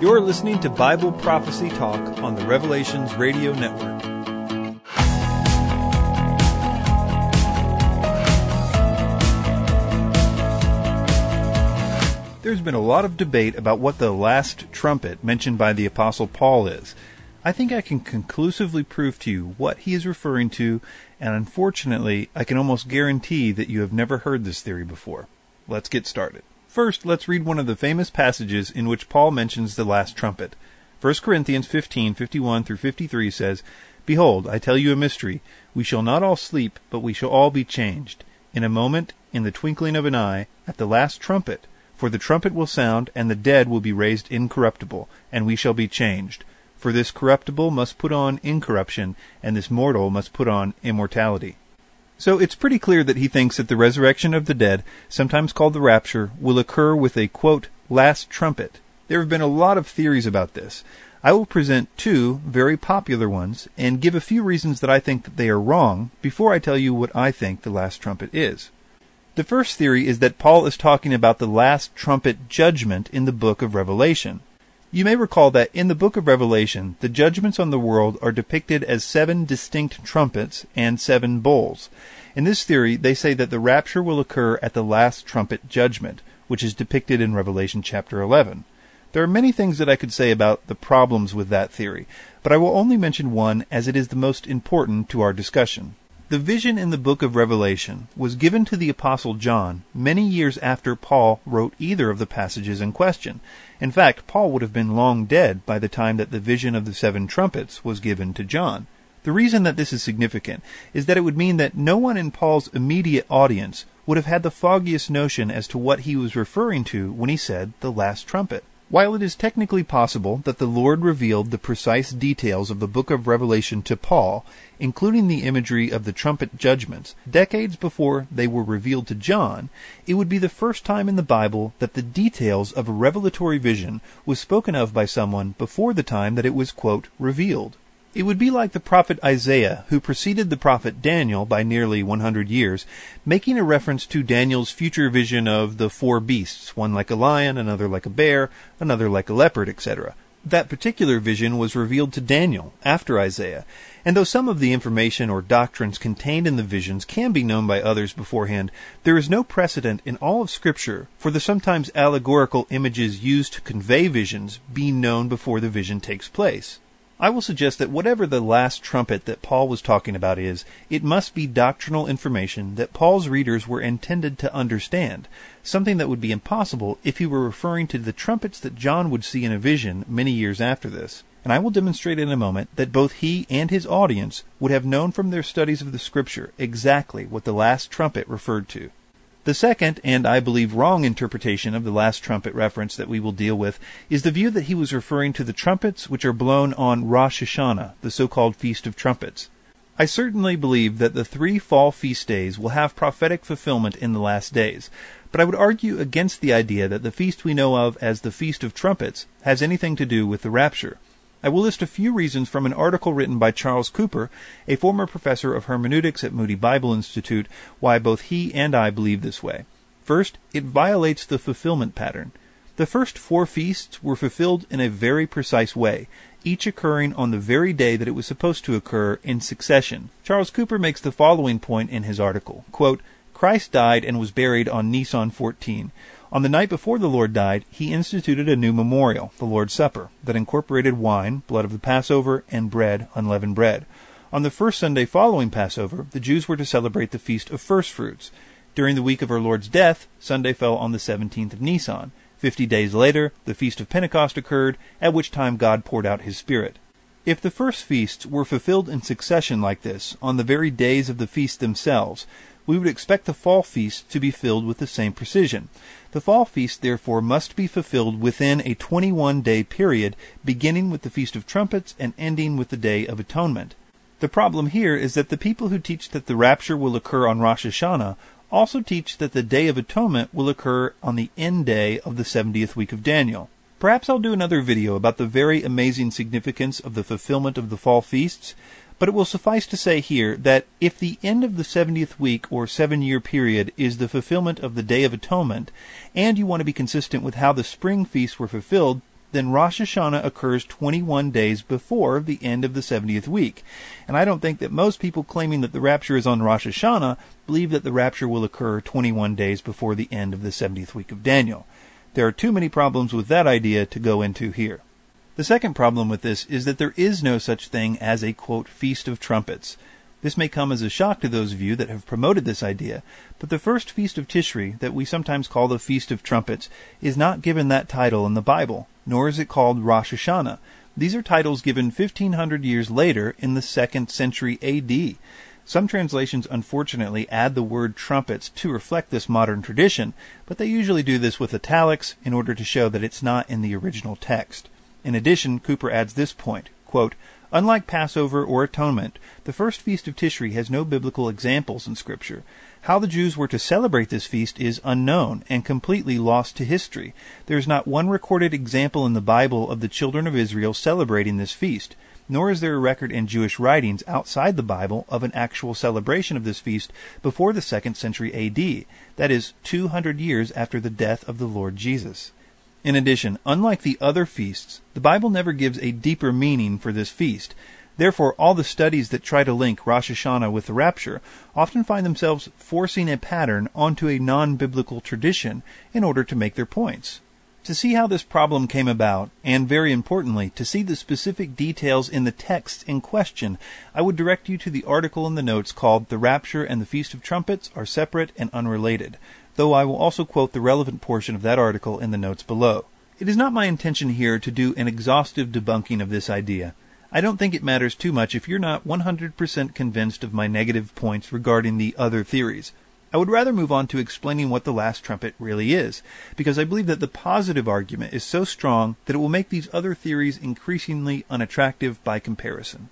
You're listening to Bible Prophecy Talk on the Revelations Radio Network. There's been a lot of debate about what the last trumpet mentioned by the Apostle Paul is. I think I can conclusively prove to you what he is referring to, and unfortunately, I can almost guarantee that you have never heard this theory before. Let's get started. First, let's read one of the famous passages in which Paul mentions the last trumpet. 1 Corinthians 15:51 through 53 says, "Behold, I tell you a mystery: we shall not all sleep, but we shall all be changed, in a moment, in the twinkling of an eye, at the last trumpet. For the trumpet will sound, and the dead will be raised incorruptible, and we shall be changed. For this corruptible must put on incorruption, and this mortal must put on immortality." So it's pretty clear that he thinks that the resurrection of the dead, sometimes called the rapture, will occur with a quote, last trumpet. There have been a lot of theories about this. I will present two very popular ones and give a few reasons that I think that they are wrong before I tell you what I think the last trumpet is. The first theory is that Paul is talking about the last trumpet judgment in the book of Revelation. You may recall that in the book of Revelation, the judgments on the world are depicted as seven distinct trumpets and seven bowls. In this theory, they say that the rapture will occur at the last trumpet judgment, which is depicted in Revelation chapter 11. There are many things that I could say about the problems with that theory, but I will only mention one as it is the most important to our discussion. The vision in the book of Revelation was given to the Apostle John many years after Paul wrote either of the passages in question. In fact, Paul would have been long dead by the time that the vision of the seven trumpets was given to John. The reason that this is significant is that it would mean that no one in Paul's immediate audience would have had the foggiest notion as to what he was referring to when he said the last trumpet. While it is technically possible that the Lord revealed the precise details of the book of Revelation to Paul, including the imagery of the trumpet judgments, decades before they were revealed to John, it would be the first time in the Bible that the details of a revelatory vision was spoken of by someone before the time that it was, quote, revealed. It would be like the prophet Isaiah, who preceded the prophet Daniel by nearly 100 years, making a reference to Daniel's future vision of the four beasts, one like a lion, another like a bear, another like a leopard, etc. That particular vision was revealed to Daniel after Isaiah, and though some of the information or doctrines contained in the visions can be known by others beforehand, there is no precedent in all of Scripture for the sometimes allegorical images used to convey visions being known before the vision takes place. I will suggest that whatever the last trumpet that Paul was talking about is, it must be doctrinal information that Paul's readers were intended to understand, something that would be impossible if he were referring to the trumpets that John would see in a vision many years after this. And I will demonstrate in a moment that both he and his audience would have known from their studies of the scripture exactly what the last trumpet referred to. The second, and I believe wrong interpretation of the last trumpet reference that we will deal with, is the view that he was referring to the trumpets which are blown on Rosh Hashanah, the so-called Feast of Trumpets. I certainly believe that the three fall feast days will have prophetic fulfillment in the last days, but I would argue against the idea that the feast we know of as the Feast of Trumpets has anything to do with the rapture. I will list a few reasons from an article written by Charles Cooper, a former professor of hermeneutics at Moody Bible Institute, why both he and I believe this way. First, it violates the fulfillment pattern. The first four feasts were fulfilled in a very precise way, each occurring on the very day that it was supposed to occur in succession. Charles Cooper makes the following point in his article quote, Christ died and was buried on Nisan 14. On the night before the Lord died, he instituted a new memorial, the Lord's Supper, that incorporated wine, blood of the Passover, and bread, unleavened bread. On the first Sunday following Passover, the Jews were to celebrate the Feast of First Fruits. During the week of our Lord's death, Sunday fell on the 17th of Nisan. Fifty days later, the Feast of Pentecost occurred, at which time God poured out his Spirit. If the first feasts were fulfilled in succession like this, on the very days of the feast themselves, we would expect the fall feast to be filled with the same precision. The fall feast, therefore, must be fulfilled within a 21 day period, beginning with the Feast of Trumpets and ending with the Day of Atonement. The problem here is that the people who teach that the rapture will occur on Rosh Hashanah also teach that the Day of Atonement will occur on the end day of the 70th week of Daniel. Perhaps I'll do another video about the very amazing significance of the fulfillment of the fall feasts, but it will suffice to say here that if the end of the 70th week or seven year period is the fulfillment of the Day of Atonement, and you want to be consistent with how the spring feasts were fulfilled, then Rosh Hashanah occurs 21 days before the end of the 70th week. And I don't think that most people claiming that the rapture is on Rosh Hashanah believe that the rapture will occur 21 days before the end of the 70th week of Daniel. There are too many problems with that idea to go into here. The second problem with this is that there is no such thing as a quote feast of trumpets. This may come as a shock to those of you that have promoted this idea, but the first feast of Tishri, that we sometimes call the Feast of Trumpets, is not given that title in the Bible, nor is it called Rosh Hashanah. These are titles given 1500 years later in the 2nd century AD. Some translations unfortunately add the word trumpets to reflect this modern tradition, but they usually do this with italics in order to show that it's not in the original text. In addition, Cooper adds this point, quote, Unlike Passover or Atonement, the first feast of Tishri has no biblical examples in Scripture. How the Jews were to celebrate this feast is unknown and completely lost to history. There is not one recorded example in the Bible of the children of Israel celebrating this feast, nor is there a record in Jewish writings outside the Bible of an actual celebration of this feast before the second century AD, that is, 200 years after the death of the Lord Jesus. In addition, unlike the other feasts, the Bible never gives a deeper meaning for this feast. Therefore, all the studies that try to link Rosh Hashanah with the rapture often find themselves forcing a pattern onto a non biblical tradition in order to make their points. To see how this problem came about, and very importantly, to see the specific details in the texts in question, I would direct you to the article in the notes called The Rapture and the Feast of Trumpets Are Separate and Unrelated though I will also quote the relevant portion of that article in the notes below. It is not my intention here to do an exhaustive debunking of this idea. I don't think it matters too much if you're not 100% convinced of my negative points regarding the other theories. I would rather move on to explaining what the last trumpet really is, because I believe that the positive argument is so strong that it will make these other theories increasingly unattractive by comparison.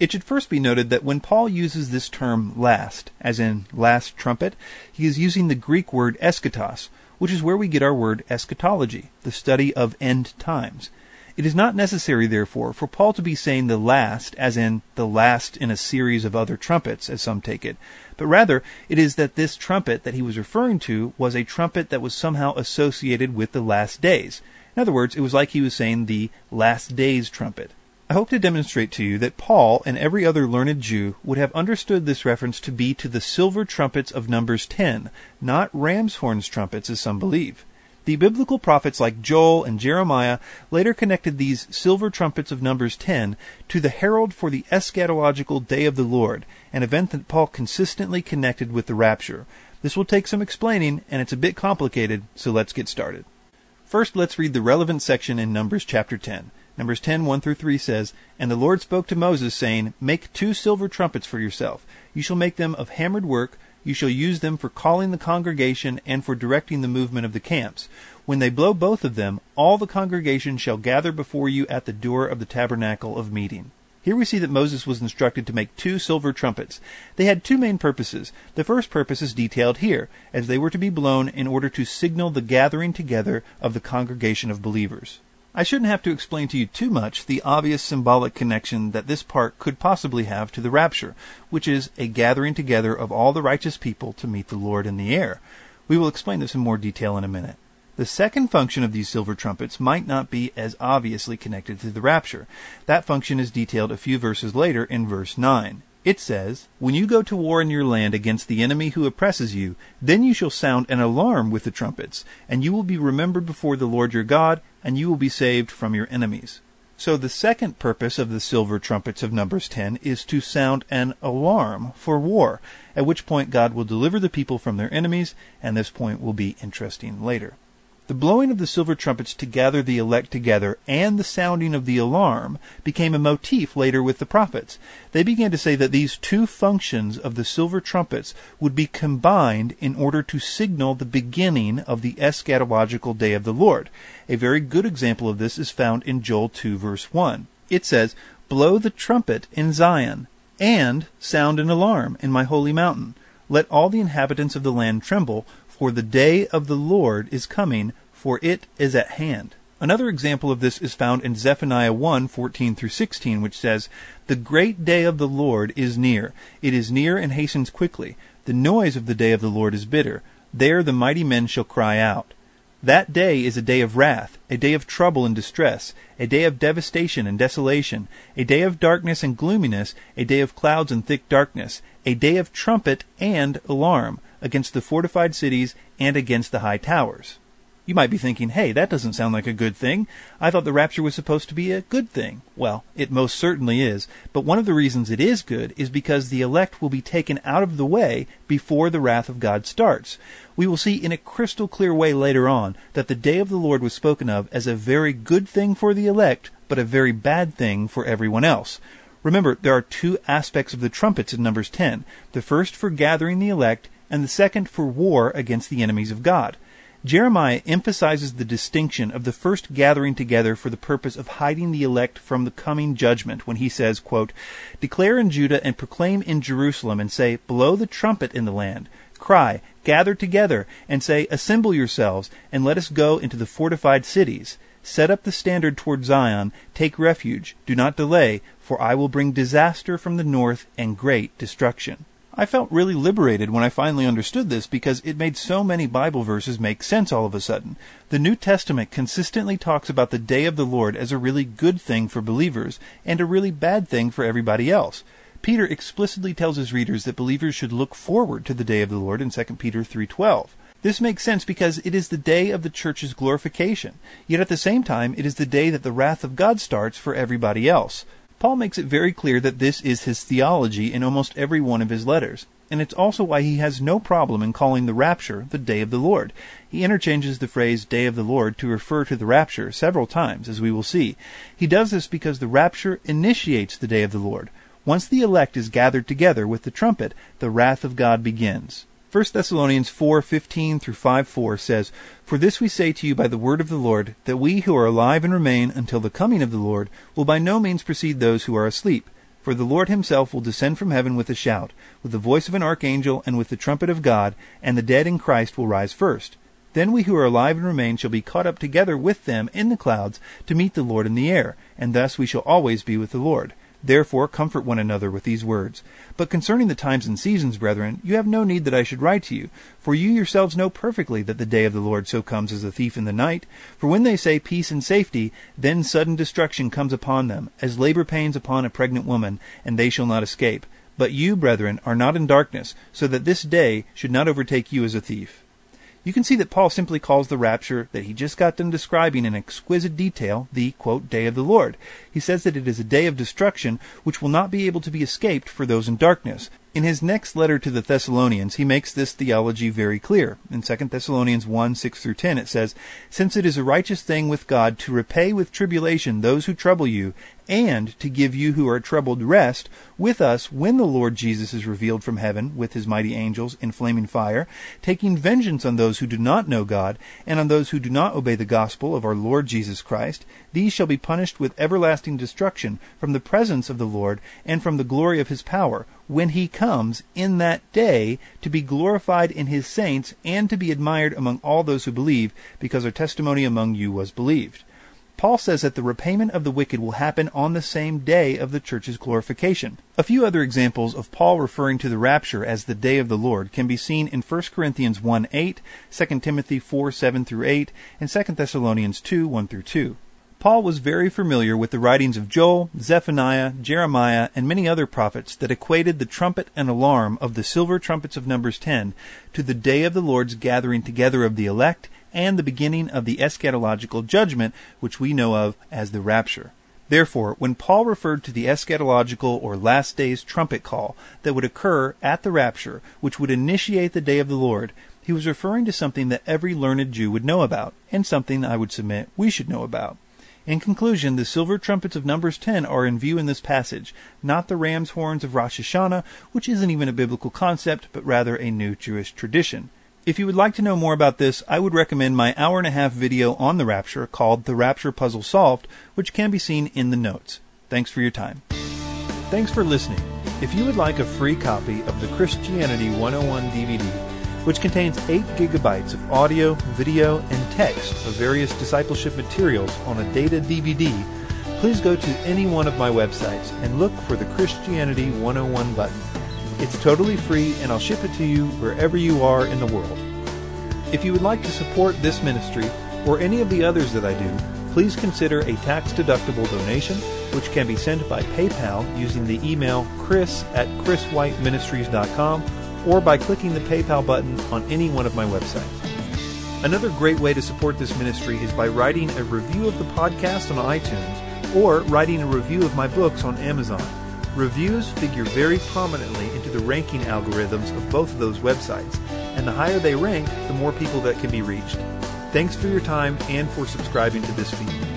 It should first be noted that when Paul uses this term last, as in last trumpet, he is using the Greek word eschatos, which is where we get our word eschatology, the study of end times. It is not necessary, therefore, for Paul to be saying the last, as in the last in a series of other trumpets, as some take it, but rather it is that this trumpet that he was referring to was a trumpet that was somehow associated with the last days. In other words, it was like he was saying the last days trumpet. I hope to demonstrate to you that Paul and every other learned Jew would have understood this reference to be to the silver trumpets of Numbers 10, not ram's horns trumpets as some believe. The biblical prophets like Joel and Jeremiah later connected these silver trumpets of Numbers 10 to the herald for the eschatological day of the Lord, an event that Paul consistently connected with the rapture. This will take some explaining, and it's a bit complicated, so let's get started. First, let's read the relevant section in Numbers chapter 10. Numbers 10, 1 through 3 says, And the Lord spoke to Moses, saying, Make two silver trumpets for yourself. You shall make them of hammered work. You shall use them for calling the congregation and for directing the movement of the camps. When they blow both of them, all the congregation shall gather before you at the door of the tabernacle of meeting. Here we see that Moses was instructed to make two silver trumpets. They had two main purposes. The first purpose is detailed here, as they were to be blown in order to signal the gathering together of the congregation of believers. I shouldn't have to explain to you too much the obvious symbolic connection that this part could possibly have to the rapture, which is a gathering together of all the righteous people to meet the Lord in the air. We will explain this in more detail in a minute. The second function of these silver trumpets might not be as obviously connected to the rapture. That function is detailed a few verses later in verse 9. It says, When you go to war in your land against the enemy who oppresses you, then you shall sound an alarm with the trumpets, and you will be remembered before the Lord your God, and you will be saved from your enemies. So the second purpose of the silver trumpets of Numbers 10 is to sound an alarm for war, at which point God will deliver the people from their enemies, and this point will be interesting later. The blowing of the silver trumpets to gather the elect together and the sounding of the alarm became a motif later with the prophets. They began to say that these two functions of the silver trumpets would be combined in order to signal the beginning of the eschatological day of the Lord. A very good example of this is found in Joel 2 verse 1. It says, Blow the trumpet in Zion, and sound an alarm in my holy mountain. Let all the inhabitants of the land tremble, for the day of the Lord is coming, for it is at hand. Another example of this is found in Zephaniah 1 14 through 16, which says, The great day of the Lord is near. It is near and hastens quickly. The noise of the day of the Lord is bitter. There the mighty men shall cry out. That day is a day of wrath, a day of trouble and distress, a day of devastation and desolation, a day of darkness and gloominess, a day of clouds and thick darkness, a day of trumpet and alarm against the fortified cities and against the high towers. You might be thinking, hey, that doesn't sound like a good thing. I thought the rapture was supposed to be a good thing. Well, it most certainly is. But one of the reasons it is good is because the elect will be taken out of the way before the wrath of God starts. We will see in a crystal clear way later on that the day of the Lord was spoken of as a very good thing for the elect, but a very bad thing for everyone else. Remember, there are two aspects of the trumpets in Numbers 10 the first for gathering the elect, and the second for war against the enemies of God. Jeremiah emphasizes the distinction of the first gathering together for the purpose of hiding the elect from the coming judgment when he says, quote, Declare in Judah and proclaim in Jerusalem and say, Blow the trumpet in the land. Cry, gather together, and say, Assemble yourselves, and let us go into the fortified cities. Set up the standard toward Zion, take refuge, do not delay, for I will bring disaster from the north and great destruction. I felt really liberated when I finally understood this because it made so many Bible verses make sense all of a sudden. The New Testament consistently talks about the day of the Lord as a really good thing for believers and a really bad thing for everybody else. Peter explicitly tells his readers that believers should look forward to the day of the Lord in 2 Peter 3:12. This makes sense because it is the day of the church's glorification. Yet at the same time, it is the day that the wrath of God starts for everybody else. Paul makes it very clear that this is his theology in almost every one of his letters, and it's also why he has no problem in calling the rapture the day of the Lord. He interchanges the phrase day of the Lord to refer to the rapture several times, as we will see. He does this because the rapture initiates the day of the Lord. Once the elect is gathered together with the trumpet, the wrath of God begins. 1 Thessalonians 4:15 through 5:4 says, "For this we say to you by the word of the Lord, that we who are alive and remain until the coming of the Lord will by no means precede those who are asleep. For the Lord himself will descend from heaven with a shout, with the voice of an archangel, and with the trumpet of God, and the dead in Christ will rise first. Then we who are alive and remain shall be caught up together with them in the clouds to meet the Lord in the air, and thus we shall always be with the Lord." Therefore comfort one another with these words. But concerning the times and seasons, brethren, you have no need that I should write to you, for you yourselves know perfectly that the day of the Lord so comes as a thief in the night. For when they say peace and safety, then sudden destruction comes upon them, as labor pains upon a pregnant woman, and they shall not escape. But you, brethren, are not in darkness, so that this day should not overtake you as a thief you can see that Paul simply calls the rapture that he just got done describing in exquisite detail the, quote, day of the Lord. He says that it is a day of destruction which will not be able to be escaped for those in darkness. In his next letter to the Thessalonians, he makes this theology very clear. In 2 Thessalonians 1 6 through 10, it says, Since it is a righteous thing with God to repay with tribulation those who trouble you, and to give you who are troubled rest with us when the Lord Jesus is revealed from heaven with his mighty angels in flaming fire, taking vengeance on those who do not know God, and on those who do not obey the gospel of our Lord Jesus Christ, these shall be punished with everlasting destruction from the presence of the Lord and from the glory of his power when he comes in that day to be glorified in his saints and to be admired among all those who believe, because our testimony among you was believed. Paul says that the repayment of the wicked will happen on the same day of the church's glorification. A few other examples of Paul referring to the rapture as the day of the Lord can be seen in 1 Corinthians 1 8, 2 Timothy 4 7 through 8, and 2 Thessalonians 2 1 through 2. Paul was very familiar with the writings of Joel, Zephaniah, Jeremiah, and many other prophets that equated the trumpet and alarm of the silver trumpets of Numbers 10 to the day of the Lord's gathering together of the elect and the beginning of the eschatological judgment, which we know of as the rapture. Therefore, when Paul referred to the eschatological or last days trumpet call that would occur at the rapture, which would initiate the day of the Lord, he was referring to something that every learned Jew would know about, and something I would submit we should know about. In conclusion, the silver trumpets of Numbers 10 are in view in this passage, not the ram's horns of Rosh Hashanah, which isn't even a biblical concept, but rather a new Jewish tradition. If you would like to know more about this, I would recommend my hour and a half video on the Rapture called The Rapture Puzzle Solved, which can be seen in the notes. Thanks for your time. Thanks for listening. If you would like a free copy of the Christianity 101 DVD, which contains 8 gigabytes of audio, video, and text of various discipleship materials on a data DVD, please go to any one of my websites and look for the Christianity 101 button. It's totally free and I'll ship it to you wherever you are in the world. If you would like to support this ministry or any of the others that I do, please consider a tax-deductible donation, which can be sent by PayPal using the email chris at chriswhiteministries.com or by clicking the PayPal button on any one of my websites. Another great way to support this ministry is by writing a review of the podcast on iTunes or writing a review of my books on Amazon. Reviews figure very prominently into the ranking algorithms of both of those websites, and the higher they rank, the more people that can be reached. Thanks for your time and for subscribing to this feed.